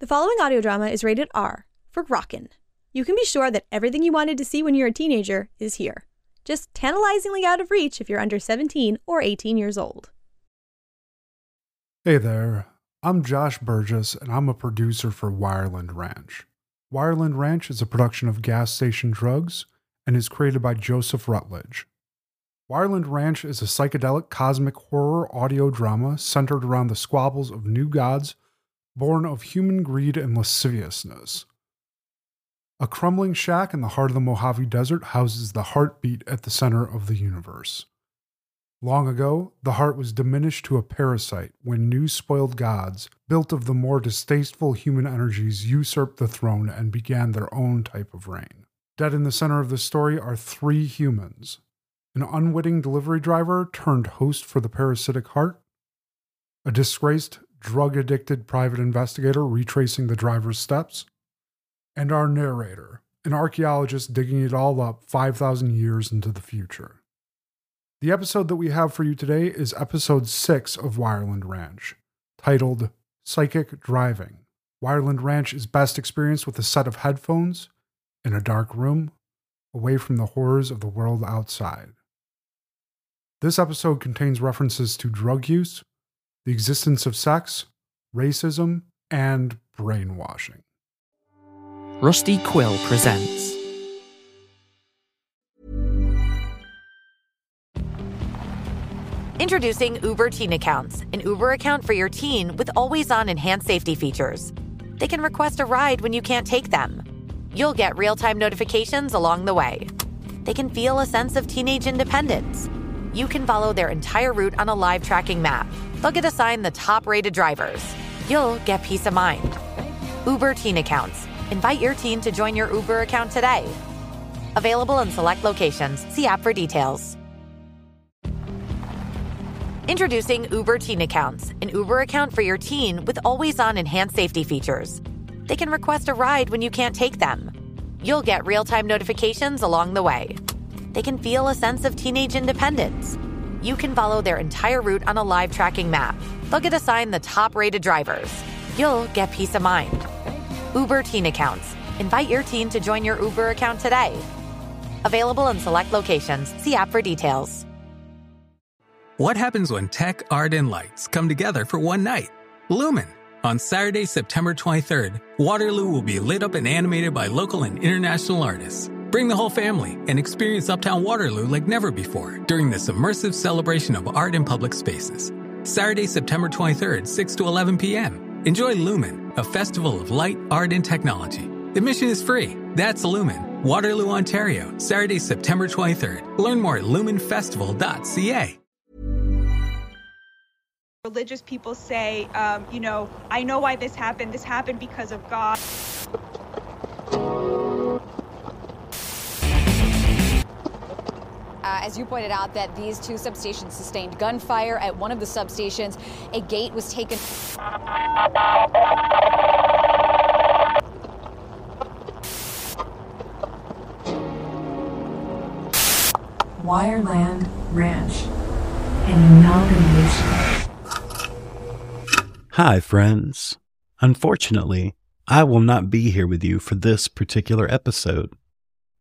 The following audio drama is rated R for Rockin'. You can be sure that everything you wanted to see when you're a teenager is here. Just tantalizingly out of reach if you're under 17 or 18 years old. Hey there, I'm Josh Burgess, and I'm a producer for Wireland Ranch. Wireland Ranch is a production of Gas Station Drugs and is created by Joseph Rutledge. Wireland Ranch is a psychedelic cosmic horror audio drama centered around the squabbles of new gods born of human greed and lasciviousness. A crumbling shack in the heart of the Mojave Desert houses the heartbeat at the center of the universe. Long ago, the heart was diminished to a parasite when new spoiled gods, built of the more distasteful human energies, usurped the throne and began their own type of reign. Dead in the center of the story are three humans an unwitting delivery driver turned host for the parasitic heart, a disgraced drug addicted private investigator retracing the driver's steps, and our narrator, an archaeologist digging it all up 5,000 years into the future. The episode that we have for you today is episode 6 of Wireland Ranch, titled Psychic Driving. Wireland Ranch is best experienced with a set of headphones in a dark room, away from the horrors of the world outside. This episode contains references to drug use, the existence of sex, racism, and brainwashing. Rusty Quill presents. Introducing Uber Teen Accounts, an Uber account for your teen with always on enhanced safety features. They can request a ride when you can't take them. You'll get real time notifications along the way. They can feel a sense of teenage independence. You can follow their entire route on a live tracking map. They'll get assigned the top rated drivers. You'll get peace of mind. Uber Teen Accounts. Invite your teen to join your Uber account today. Available in select locations. See app for details. Introducing Uber Teen Accounts, an Uber account for your teen with always on enhanced safety features. They can request a ride when you can't take them. You'll get real time notifications along the way. They can feel a sense of teenage independence. You can follow their entire route on a live tracking map. They'll get assigned the top rated drivers. You'll get peace of mind. Uber Teen Accounts. Invite your teen to join your Uber account today. Available in select locations. See app for details. What happens when tech, art, and lights come together for one night? Lumen. On Saturday, September 23rd, Waterloo will be lit up and animated by local and international artists. Bring the whole family and experience Uptown Waterloo like never before during this immersive celebration of art in public spaces. Saturday, September 23rd, 6 to 11 p.m. Enjoy Lumen, a festival of light, art, and technology. Admission is free. That's Lumen, Waterloo, Ontario, Saturday, September 23rd. Learn more at lumenfestival.ca. religious people say, um, you know, I know why this happened. This happened because of God. Uh, as you pointed out, that these two substations sustained gunfire. At one of the substations, a gate was taken. Wireland Ranch, an amalgamation. Hi, friends. Unfortunately, I will not be here with you for this particular episode.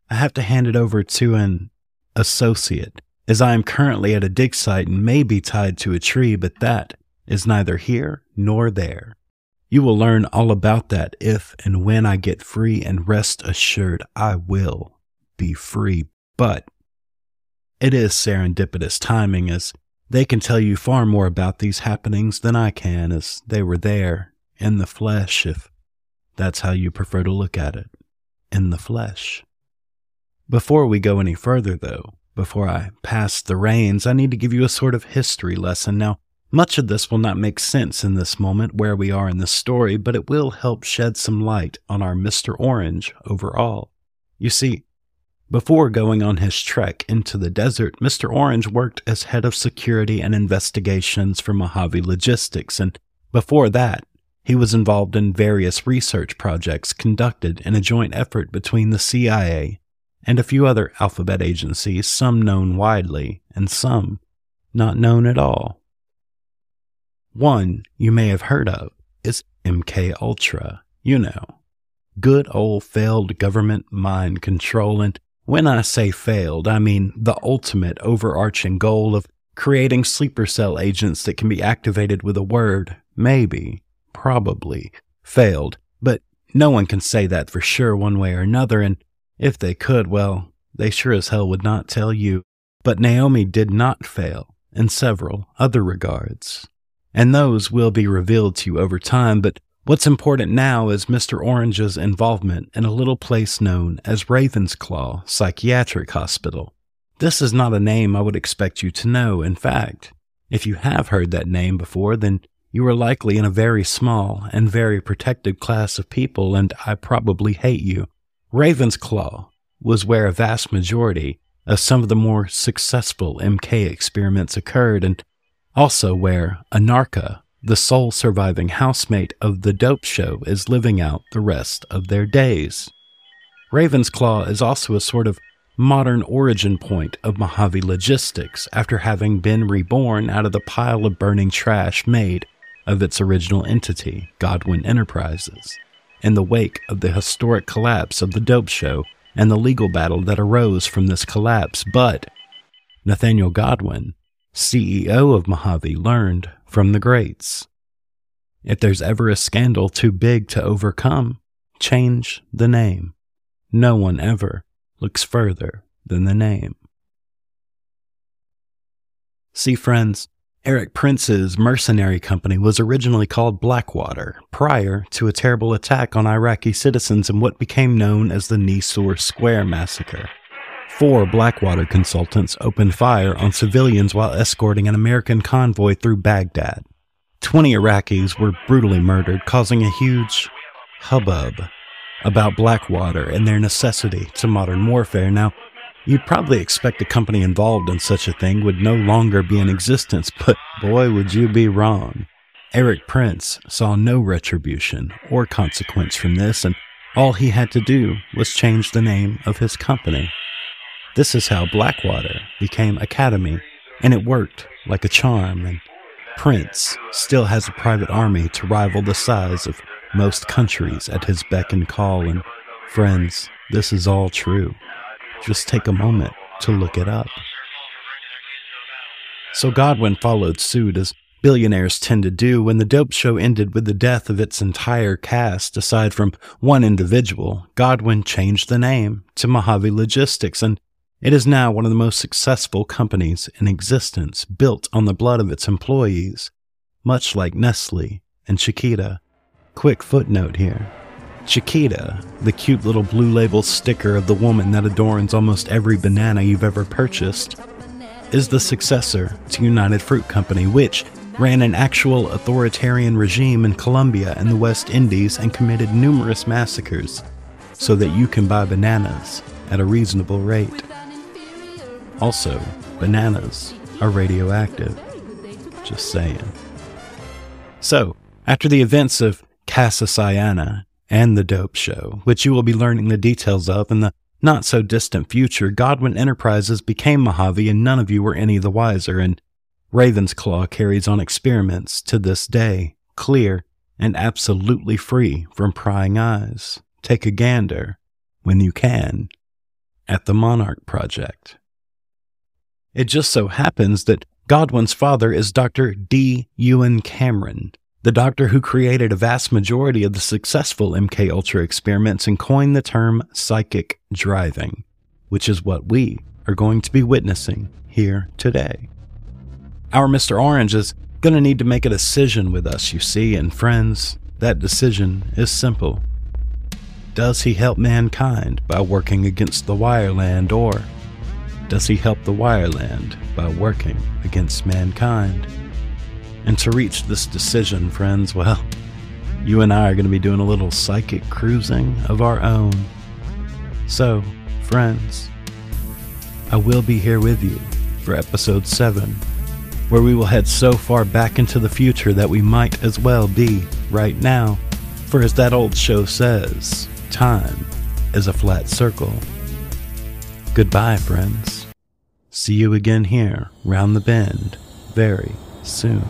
I have to hand it over to an associate, as I am currently at a dig site and may be tied to a tree, but that is neither here nor there. You will learn all about that if and when I get free, and rest assured I will be free. But it is serendipitous timing, as they can tell you far more about these happenings than I can, as they were there in the flesh, if that's how you prefer to look at it. In the flesh. Before we go any further, though, before I pass the reins, I need to give you a sort of history lesson. Now, much of this will not make sense in this moment where we are in the story, but it will help shed some light on our Mr. Orange overall. You see, before going on his trek into the desert, Mr. Orange worked as head of security and investigations for Mojave Logistics, and before that, he was involved in various research projects conducted in a joint effort between the CIA and a few other alphabet agencies, some known widely and some not known at all. One you may have heard of is MK Ultra, You know, good old failed government mind control. And when I say failed, I mean the ultimate overarching goal of creating sleeper cell agents that can be activated with a word, maybe, probably, failed. But no one can say that for sure one way or another, and if they could, well, they sure as hell would not tell you. But Naomi did not fail in several other regards. And those will be revealed to you over time, but what's important now is Mr. Orange's involvement in a little place known as Ravensclaw Psychiatric Hospital. This is not a name I would expect you to know. In fact, if you have heard that name before, then you are likely in a very small and very protected class of people, and I probably hate you. Ravensclaw was where a vast majority of some of the more successful MK experiments occurred, and also where Anarka, the sole surviving housemate of the dope show, is living out the rest of their days. Ravensclaw is also a sort of modern origin point of Mojave logistics after having been reborn out of the pile of burning trash made of its original entity, Godwin Enterprises, in the wake of the historic collapse of the dope show and the legal battle that arose from this collapse. But Nathaniel Godwin, CEO of Mojave, learned from the greats. If there's ever a scandal too big to overcome, change the name. No one ever looks further than the name. See, friends, Erik Prince's mercenary company was originally called Blackwater prior to a terrible attack on Iraqi citizens in what became known as the Nisour Square massacre. Four Blackwater consultants opened fire on civilians while escorting an American convoy through Baghdad. Twenty Iraqis were brutally murdered, causing a huge hubbub about Blackwater and their necessity to modern warfare. Now, You'd probably expect a company involved in such a thing would no longer be in existence, but boy, would you be wrong. Erik Prince saw no retribution or consequence from this, and all he had to do was change the name of his company. This is how Blackwater became Academi, and it worked like a charm, and Prince still has a private army to rival the size of most countries at his beck and call, and friends, this is all true. Just take a moment to look it up. So Godwin followed suit as billionaires tend to do when the dope show ended with the death of its entire cast, aside from one individual. Godwin changed the name to Mojave Logistics, and it is now one of the most successful companies in existence, built on the blood of its employees, much like Nestle and Chiquita. Quick footnote here. Chiquita, the cute little blue label sticker of the woman that adorns almost every banana you've ever purchased, is the successor to United Fruit Company, which ran an actual authoritarian regime in Colombia and the West Indies and committed numerous massacres so that you can buy bananas at a reasonable rate. Also, bananas are radioactive. Just saying. So, after the events of Casa Sayana and The Dope Show, which you will be learning the details of in the not so distant future, Godwin Enterprises became Mojave and none of you were any the wiser, and Ravensclaw carries on experiments to this day, clear and absolutely free from prying eyes. Take a gander, when you can, at the Monarch Project. It just so happens that Godwin's father is Dr. D. Ewen Cameron, the doctor who created a vast majority of the successful MK Ultra experiments and coined the term psychic driving, which is what we are going to be witnessing here today. Our Mr. Orange is going to need to make a decision with us, you see, and friends, that decision is simple. Does he help mankind by working against the wireland, or does he help the wireland by working against mankind? And to reach this decision, friends, well, you and I are going to be doing a little psychic cruising of our own. So, friends, I will be here with you for episode 7, where we will head so far back into the future that we might as well be right now. For as that old show says, time is a flat circle. Goodbye, friends. See you again here, round the bend, very soon.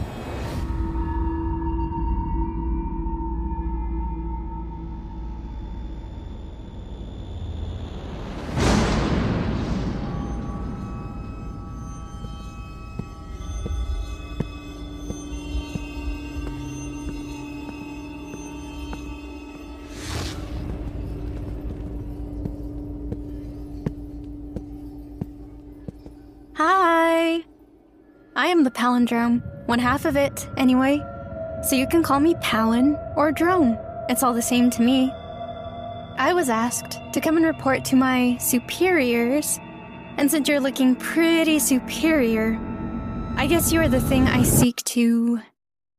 The palindrome, one half of it, anyway. So you can call me Palin or Drone. It's all the same to me. I was asked to come and report to my superiors, and since you're looking pretty superior, I guess you are the thing I seek to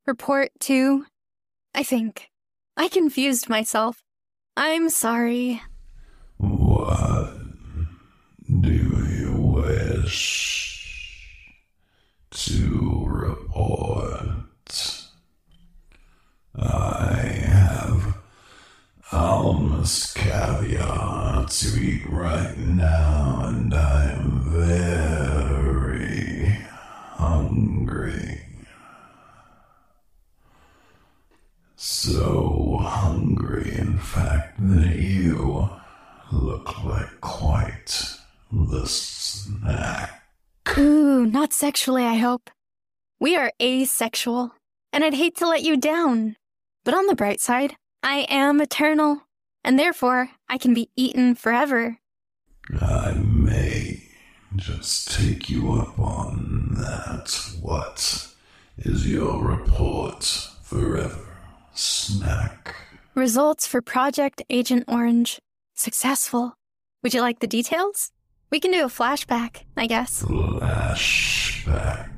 report to. I think. I confused myself. I'm sorry. What do you wish to report? I have almost caviar to eat right now, and I'm very hungry. So hungry, in fact, that you look like quite the snack. Ooh, not sexually, I hope. We are asexual, and I'd hate to let you down. But on the bright side, I am eternal, and therefore I can be eaten forever. I may just take you up on that. What is your report forever? Snack. Results for Project Agent Orange. Successful. Would you like the details? We can do a flashback, I guess. Flashback.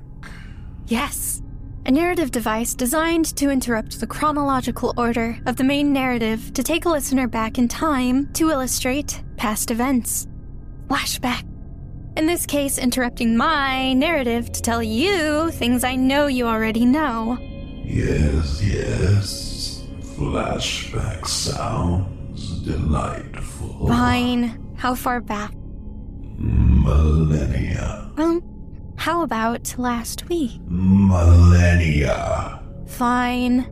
Yes. A narrative device designed to interrupt the chronological order of the main narrative to take a listener back in time to illustrate past events. Flashback. In this case, interrupting my narrative to tell you things I know you already know. Yes, yes. Flashback sounds delightful. Fine. How far back? Millennia. Well, how about last week? Millennia. Fine.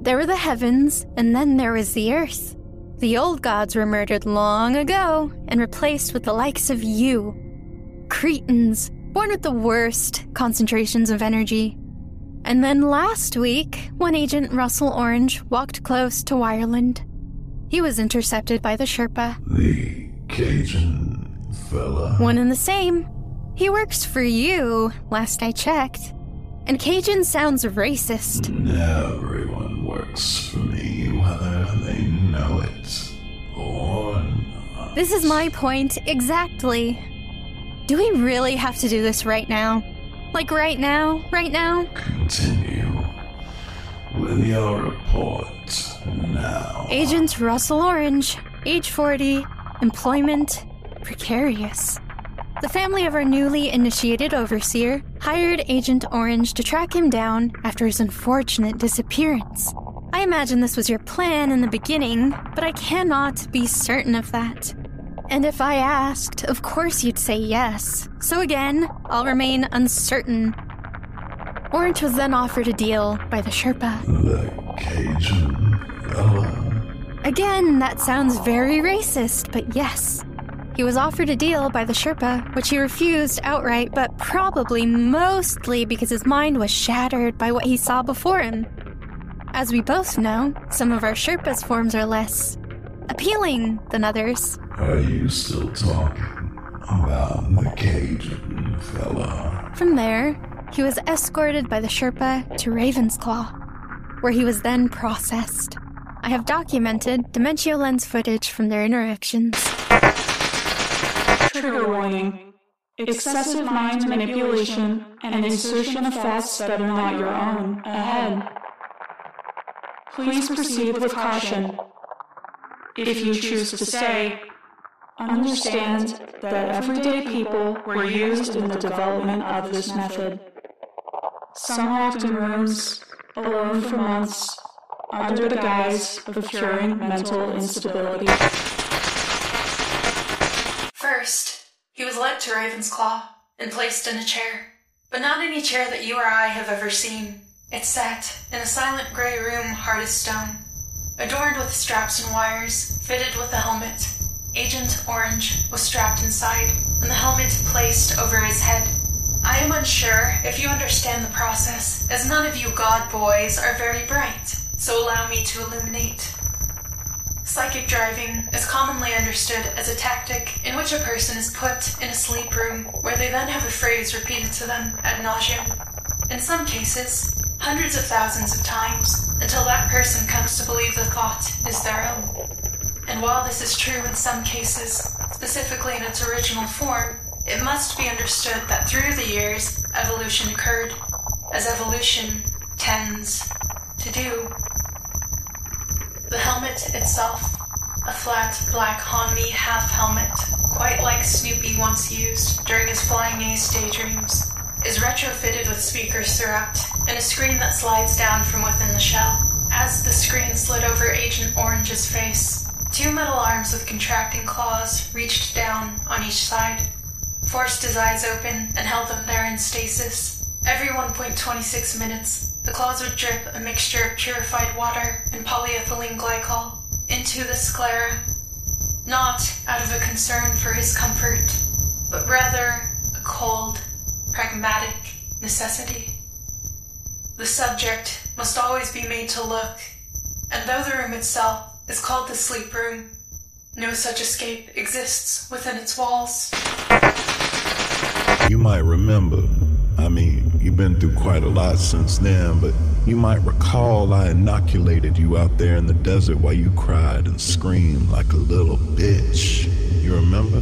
There were the heavens, and then there was the earth. The old gods were murdered long ago and replaced with the likes of you. Cretans, born with the worst concentrations of energy. And then last week, when Agent Russell Orange walked close to Wireland, he was intercepted by the Sherpa. The Cajun fella. One and the same. He works for you, last I checked. And Cajun sounds racist. Everyone works for me, whether they know it or not. This is my point exactly. Do we really have to do this right now? Like right now? Right now? Continue with your report now. Agent Russell Orange, age 40, employment precarious. The family of our newly initiated overseer hired Agent Orange to track him down after his unfortunate disappearance. I imagine this was your plan in the beginning, but I cannot be certain of that. And if I asked, of course you'd say yes. So again, I'll remain uncertain. Orange was then offered a deal by the Sherpa. The Cajun fella. Again, that sounds very racist, but yes. He was offered a deal by the Sherpa, which he refused outright, but probably mostly because his mind was shattered by what he saw before him. As we both know, some of our Sherpa's forms are less appealing than others. Are you still talking about the Cajun fella? From there, he was escorted by the Sherpa to Ravensclaw, where he was then processed. I have documented Dementio lens footage from their interactions. Trigger warning. Excessive mind manipulation and insertion of facts that are not your own ahead. Please proceed with caution. If you choose to stay, understand that everyday people were used in the development of this method. Some walked in rooms, alone for months, under the guise of curing mental instability. First, he was led to Ravensclaw and placed in a chair. But not any chair that you or I have ever seen. It sat in a silent gray room hard as stone, adorned with straps and wires, fitted with a helmet. Agent Orange was strapped inside, and the helmet placed over his head. I am unsure if you understand the process, as none of you god boys are very bright, so allow me to illuminate. Psychic driving is commonly understood as a tactic in which a person is put in a sleep room where they then have a phrase repeated to them ad nauseum. In some cases, hundreds of thousands of times until that person comes to believe the thought is their own. And while this is true in some cases, specifically in its original form, it must be understood that through the years, evolution occurred, as evolution tends to do. The helmet itself, a flat black Hanmi half helmet, quite like Snoopy once used during his flying ace daydreams, is retrofitted with speakers throughout and a screen that slides down from within the shell. As the screen slid over Agent Orange's face, two metal arms with contracting claws reached down on each side, forced his eyes open, and held them there in stasis. Every 1.26 minutes, the claws would drip a mixture of purified water and polyethylene glycol into the sclera, not out of a concern for his comfort, but rather a cold, pragmatic necessity. The subject must always be made to look, and though the room itself is called the sleep room, no such escape exists within its walls. You might remember, you've been through quite a lot since then, but you might recall I inoculated you out there in the desert while you cried and screamed like a little bitch. You remember?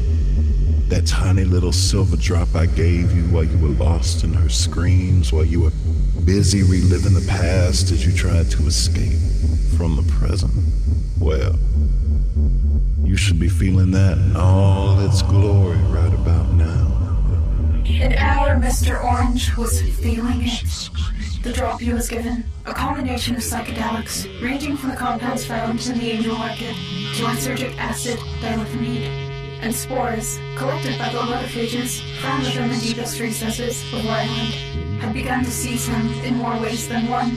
That tiny little silver drop I gave you while you were lost in her screams, while you were busy reliving the past as you tried to escape from the present. Well, you should be feeling that in all its glory right about now. And our Mr. Orange was feeling it. The drop he was given, a combination of psychedelics ranging from the compounds found in the angel orchid to lysergic acid, diethylamide, and spores collected by the lithophages found within the deepest recesses of Wireland, had begun to seize him in more ways than one.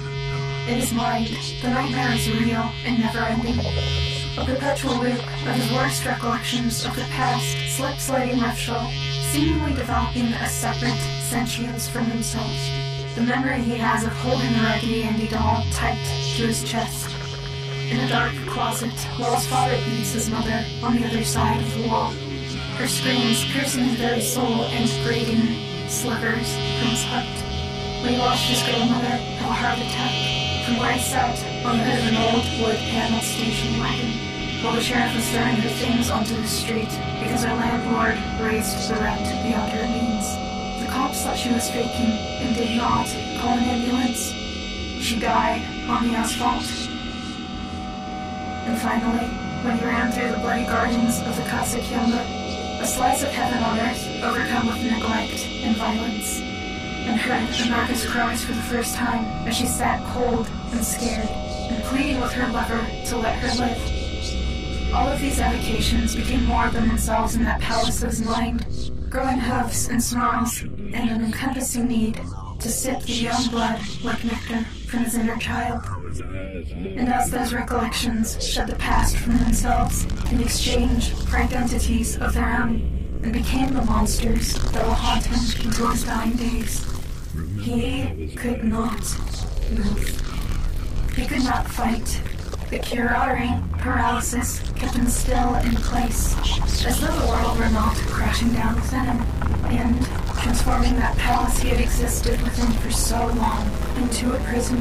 In his mind, the nightmare is real and never-ending. A perpetual loop of his worst recollections of the past slip sliding roughshod seemingly developing a separate sentience from himself. The memory he has of holding the Raggedy Andy doll tight to his chest. In a dark closet, while his father beats his mother on the other side of the wall. Her screams piercing his very soul and breathing slivers from his heart. He watched his grandmother have a heart attack from where he sat on the hood of an old wood panel station wagon while the sheriff was throwing her things onto the street because her landlord raised the rent beyond her means. The cops thought she was faking and did not call an ambulance. She died on the asphalt. And finally, when he ran through the bloody gardens of the Casa Kiamba, a slice of heaven on earth overcome with neglect and violence, and heard America's cries for the first time as she sat cold and scared and pleading with her lover to let her live. All of these evocations became more than themselves in that palace of his mind, growing huffs and snarls, and an encompassing need to sip the young blood like nectar from his inner child. And as those recollections shed the past from themselves in exchange for identities of their own, and became the monsters that will haunt him until his dying days, he could not move. He could not fight. The curatory paralysis kept him still in place, as though the world were not crashing down within him, and transforming that palace he had existed within for so long into a prison.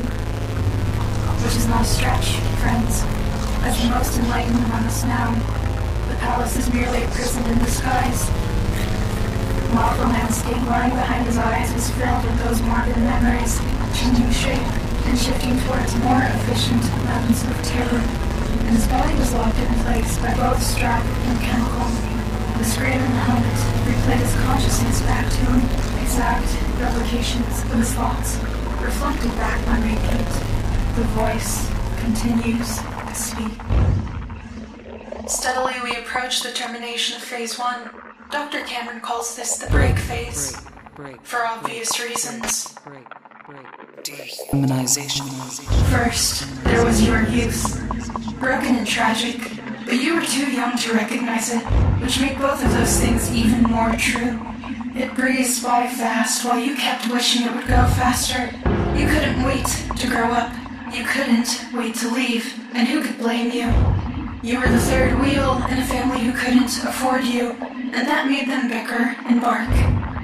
Which is not a stretch, friends. As the most enlightened among us now, the palace is merely a prison in disguise. While the landscape lying behind his eyes was filled with those morbid memories, changing shape and shifting towards more efficient mountains of terror, and his body was locked in place by both strap and chemical. The screen and the helmet replayed his consciousness back to him, exact replications of his thoughts, reflected back on repeat. The voice continues to speak. Steadily we approach the termination of phase one. Dr. Cameron calls this the break phase. For obvious reasons. Immunization. First, there was your youth. Broken and tragic, but you were too young to recognize it, which made both of those things even more true. It breezed by fast while you kept wishing it would go faster. You couldn't wait to grow up. You couldn't wait to leave, and who could blame you? You were the third wheel in a family who couldn't afford you, and that made them bicker and bark.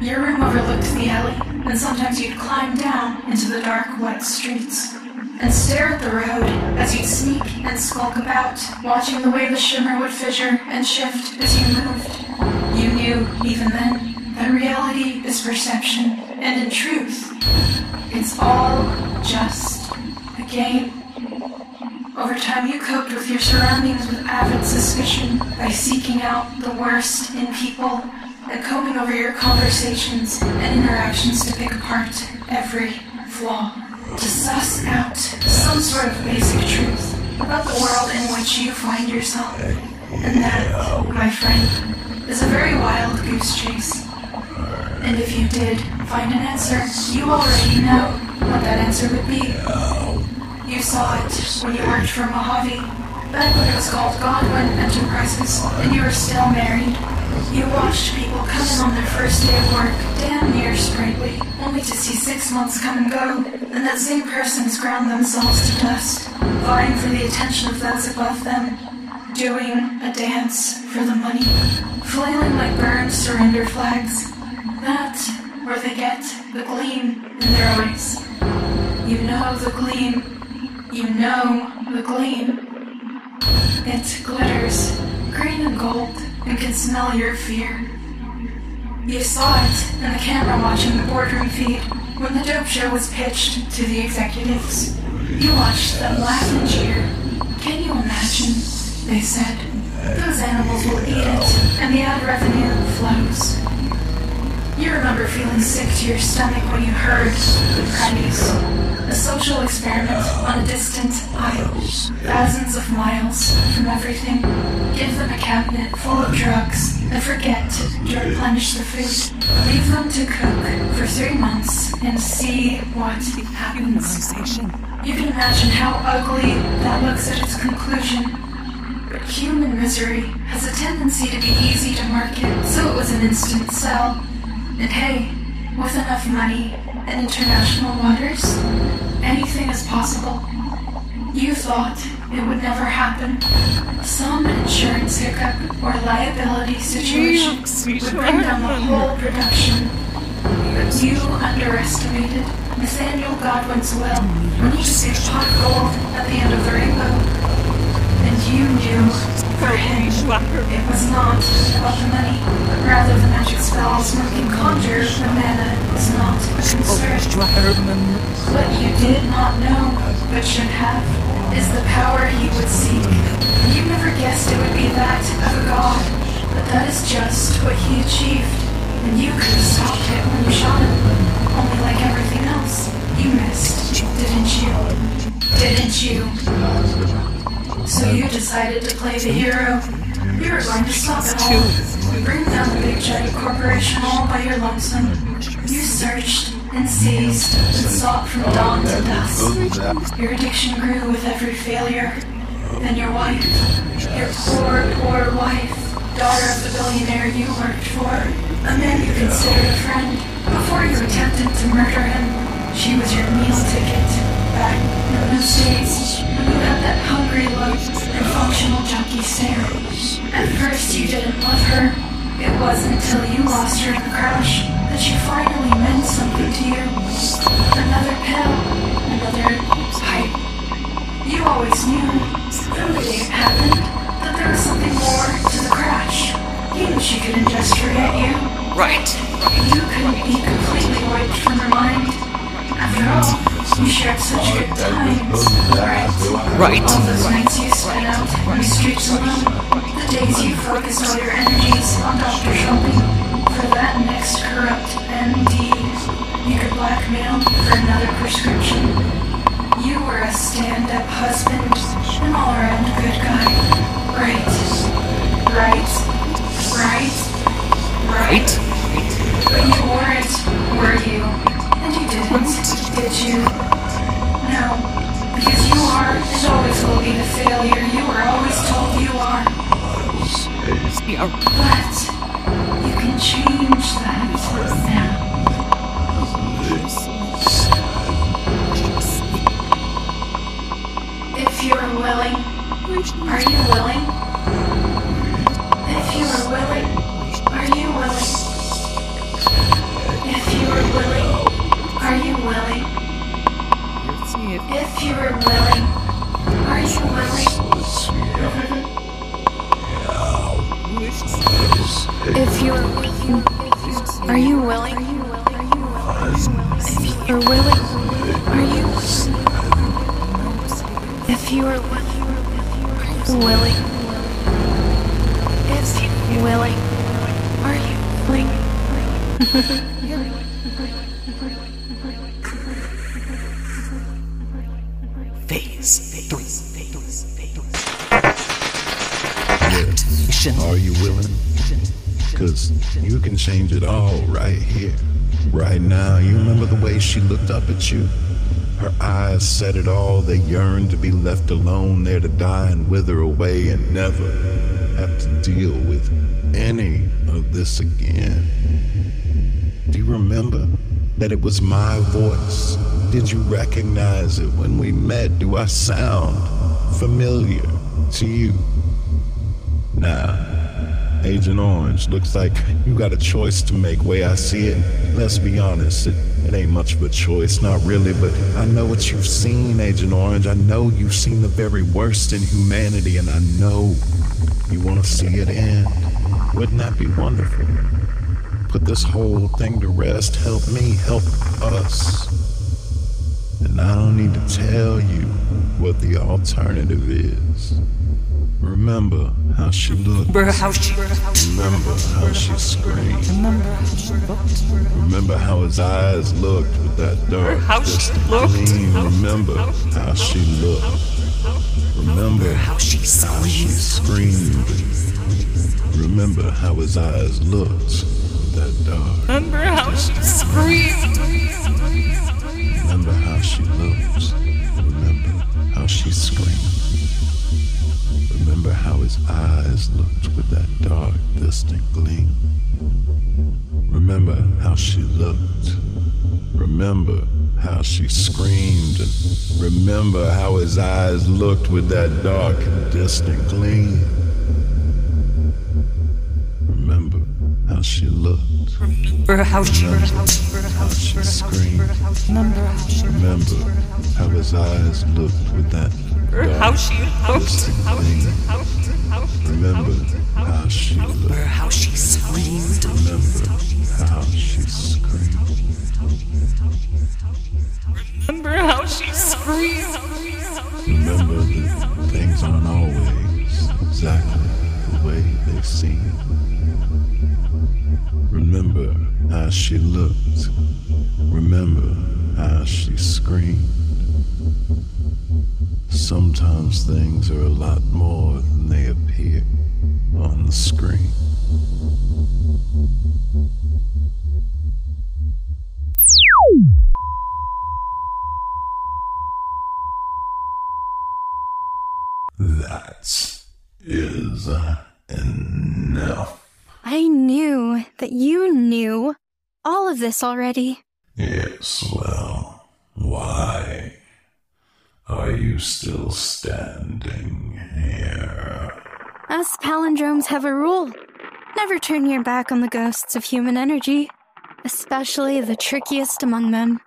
Your room overlooked the alley, and sometimes you'd climb down into the dark, wet streets and stare at the road as you'd sneak and skulk about, watching the way the shimmer would fissure and shift as you moved. You knew, even then, that reality is perception, and in truth, it's all just a game. Over time, you coped with your surroundings with avid suspicion by seeking out the worst in people and combing over your conversations and interactions to pick apart every flaw. To suss out some sort of basic truth about the world in which you find yourself. And that, my friend, is a very wild goose chase. And if you did find an answer, you already know what that answer would be. You saw it when you worked for Mojave, back when it was called Godwin Enterprises, and you were still married. You watched people come in on their first day of work, damn near sprightly, only to see six months come and go, and that same person's ground themselves to dust, vying for the attention of those above them, doing a dance for the money, flailing like burned surrender flags. That's where they get the gleam in their eyes. You know the gleam. You know the gleam. It glitters, green and gold, and can smell your fear. You saw it in the camera watching the boardroom feed when the dope show was pitched to the executives. You watched them laugh and cheer. Can you imagine? They said. Those animals will eat it, and the ad revenue flows. You remember feeling sick to your stomach when you heard the Premies, a social experiment on a distant isle, thousands of miles from everything. Give them a cabinet full of drugs and forget to replenish the food. Leave them to cook for three months and see what happens. You can imagine how ugly that looks at its conclusion. But human misery has a tendency to be easy to market, so it was an instant sell. And hey, with enough money and international waters, anything is possible. You thought it would never happen. Some insurance hiccup or liability situation would bring down the whole production. But you underestimated Nathaniel Godwin's will when he just a pot gold at the end of the rainbow. And you knew, it was not about the money, rather the magic spells one can conjure when mana is not a concern. What you did not know, but should have, is the power he would seek. You never guessed it would be that of a god, but that is just what he achieved. And you could have stopped it when you shot him. Only like everything else, you missed, didn't you? Didn't you? So you decided to play the hero. You were going to stop it all. You bring down the big giant corporation all by your lonesome. You searched and seized and sought from dawn to dusk. Your addiction grew with every failure. And your wife, your poor, poor wife, daughter of the billionaire you worked for, a man you considered a friend, before you attempted to murder him, she was your meal ticket stare. At first you didn't love her. It wasn't until you lost her in the crash that she finally meant something to you. Another pill, another pipe. You always knew, from the day it happened, that there was something more to the crash. You knew she couldn't just forget you. Right. You couldn't be completely wiped from her mind. After all, you shared such good times, right? Right. All those nights you spent out on the streets alone, the days you focused all your energies on doctor shopping for that next corrupt MD you could blackmail for another prescription. You were a stand-up husband, an all-around good guy. Right. Right. Right. Right. But you weren't, were you? Didn't, did you? No. Because you are and always will be the failure you were always told you are. But you can change Are you willing? Because you can change it all right here, right now. You remember the way she looked up at you? Her eyes said it all. They yearned to be left alone there to die and wither away and never have to deal with any of this again. Do you remember that it was my voice? Did you recognize it when we met? Do I sound familiar to you? Now, Agent Orange, looks like you got a choice to make. Way I see it, let's be honest, it, it ain't much of a choice, not really, but I know what you've seen, Agent Orange. I know you've seen the very worst in humanity, and I know you want to see it end. Wouldn't that be wonderful? Put this whole thing to rest. Help me, help us. And I don't need to tell you what the alternative is. Remember how she looked. Remember how she Remember how she screamed. Remember how she looked. Remember how his eyes looked with that dark, how she looked. Remember how she looked. Remember how she screamed. Remember how his eyes looked with that dark. Remember how she screamed. Remember how she looked. Remember how she screamed. Remember how his eyes looked with that dark, distant gleam. Remember how she looked. Remember how she screamed. And remember how his eyes looked with that dark, distant gleam. Remember how she looked. Remember how she Remember how she screamed. Remember how Remember how his eyes looked with that how she looked. distant gleam. Remember how she looked. Remember how she screamed. Remember how she screamed. Remember how she screamed. Remember that things aren't always exactly the way they seem. Remember how she looked. Remember how she screamed. Sometimes things are a lot more than they appear on the screen. That is enough. I knew that you knew all of this already. Yes, well, why are you still standing here? Us palindromes have a rule never turn your back on the ghosts of human energy, especially the trickiest among them.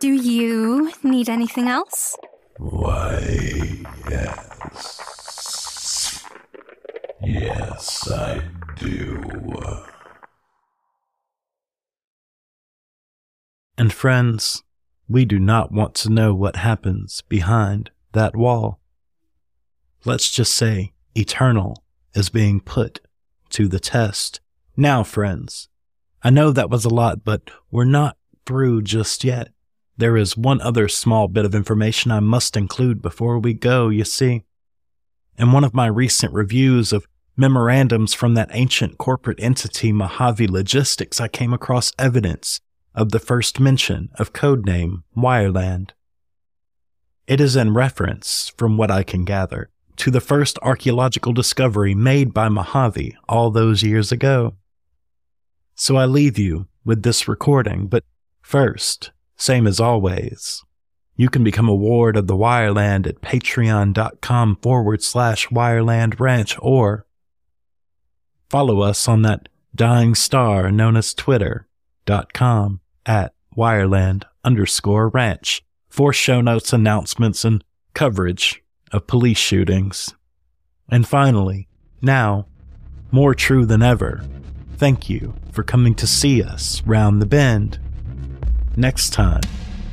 Do you need anything else? Why, yes. Yes, I do. And friends, we do not want to know what happens behind that wall. Let's just say Eternal is being put to the test. Now, friends, I know that was a lot, but we're not through just yet. There is one other small bit of information I must include before we go, you see. In one of my recent reviews of memorandums from that ancient corporate entity Mojave Logistics, I came across evidence of the first mention of codename Wireland. It is in reference, from what I can gather, to the first archaeological discovery made by Mojave all those years ago. So I leave you with this recording, but first, same as always, You can become a ward of the Wireland at patreon.com forward slash Wireland Ranch or follow us on that dying star known as twitter.com at Wireland underscore ranch for show notes, announcements, and coverage of police shootings. And finally, now, more true than ever, thank you for coming to see us round the bend. Next time,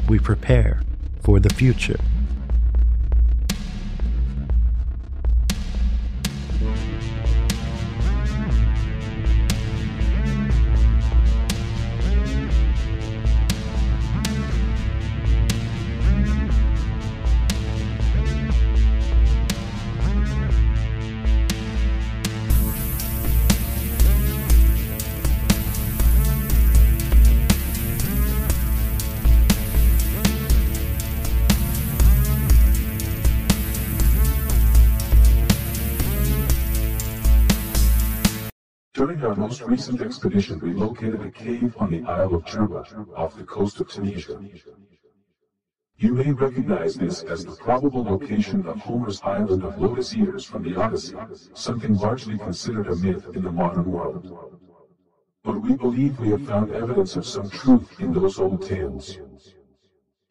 we prepare for the future. During our most recent expedition, we located a cave on the Isle of Jerba, off the coast of Tunisia. You may recognize this as the probable location of Homer's island of lotus ears from the Odyssey, something largely considered a myth in the modern world. But we believe we have found evidence of some truth in those old tales.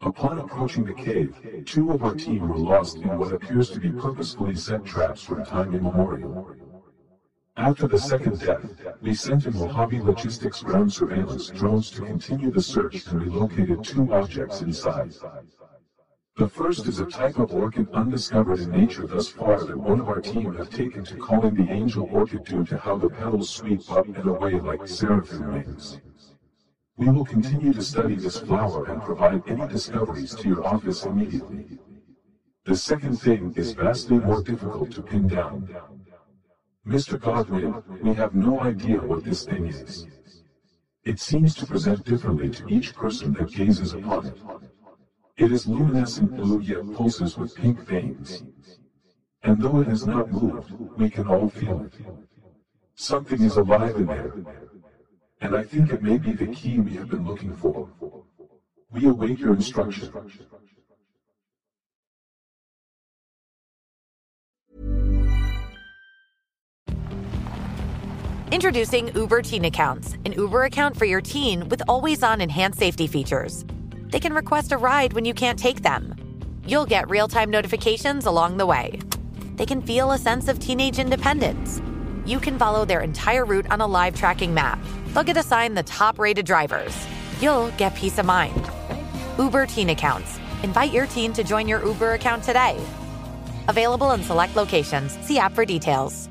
Upon approaching the cave, two of our team were lost in what appears to be purposefully set traps from time immemorial. After the second death, we sent in Mojave Logistics ground surveillance drones to continue the search and we located two objects inside. The first is a type of orchid undiscovered in nature thus far that one of our team have taken to calling the angel orchid due to how the petals sweep up and away like seraphim wings. We will continue to study this flower and provide any discoveries to your office immediately. The second thing is vastly more difficult to pin down. Mr. Godwin, we have no idea what this thing is. It seems to present differently to each person that gazes upon it. It is luminescent blue yet pulses with pink veins. And though it has not moved, we can all feel it. Something is alive in there. And I think it may be the key we have been looking for. We await your instruction. Introducing Uber Teen Accounts, an Uber account for your teen with always on enhanced safety features. They can request a ride when you can't take them. You'll get real time notifications along the way. They can feel a sense of teenage independence. You can follow their entire route on a live tracking map. They'll get assigned the top rated drivers. You'll get peace of mind. Uber Teen Accounts. Invite your teen to join your Uber account today. Available in select locations. See app for details.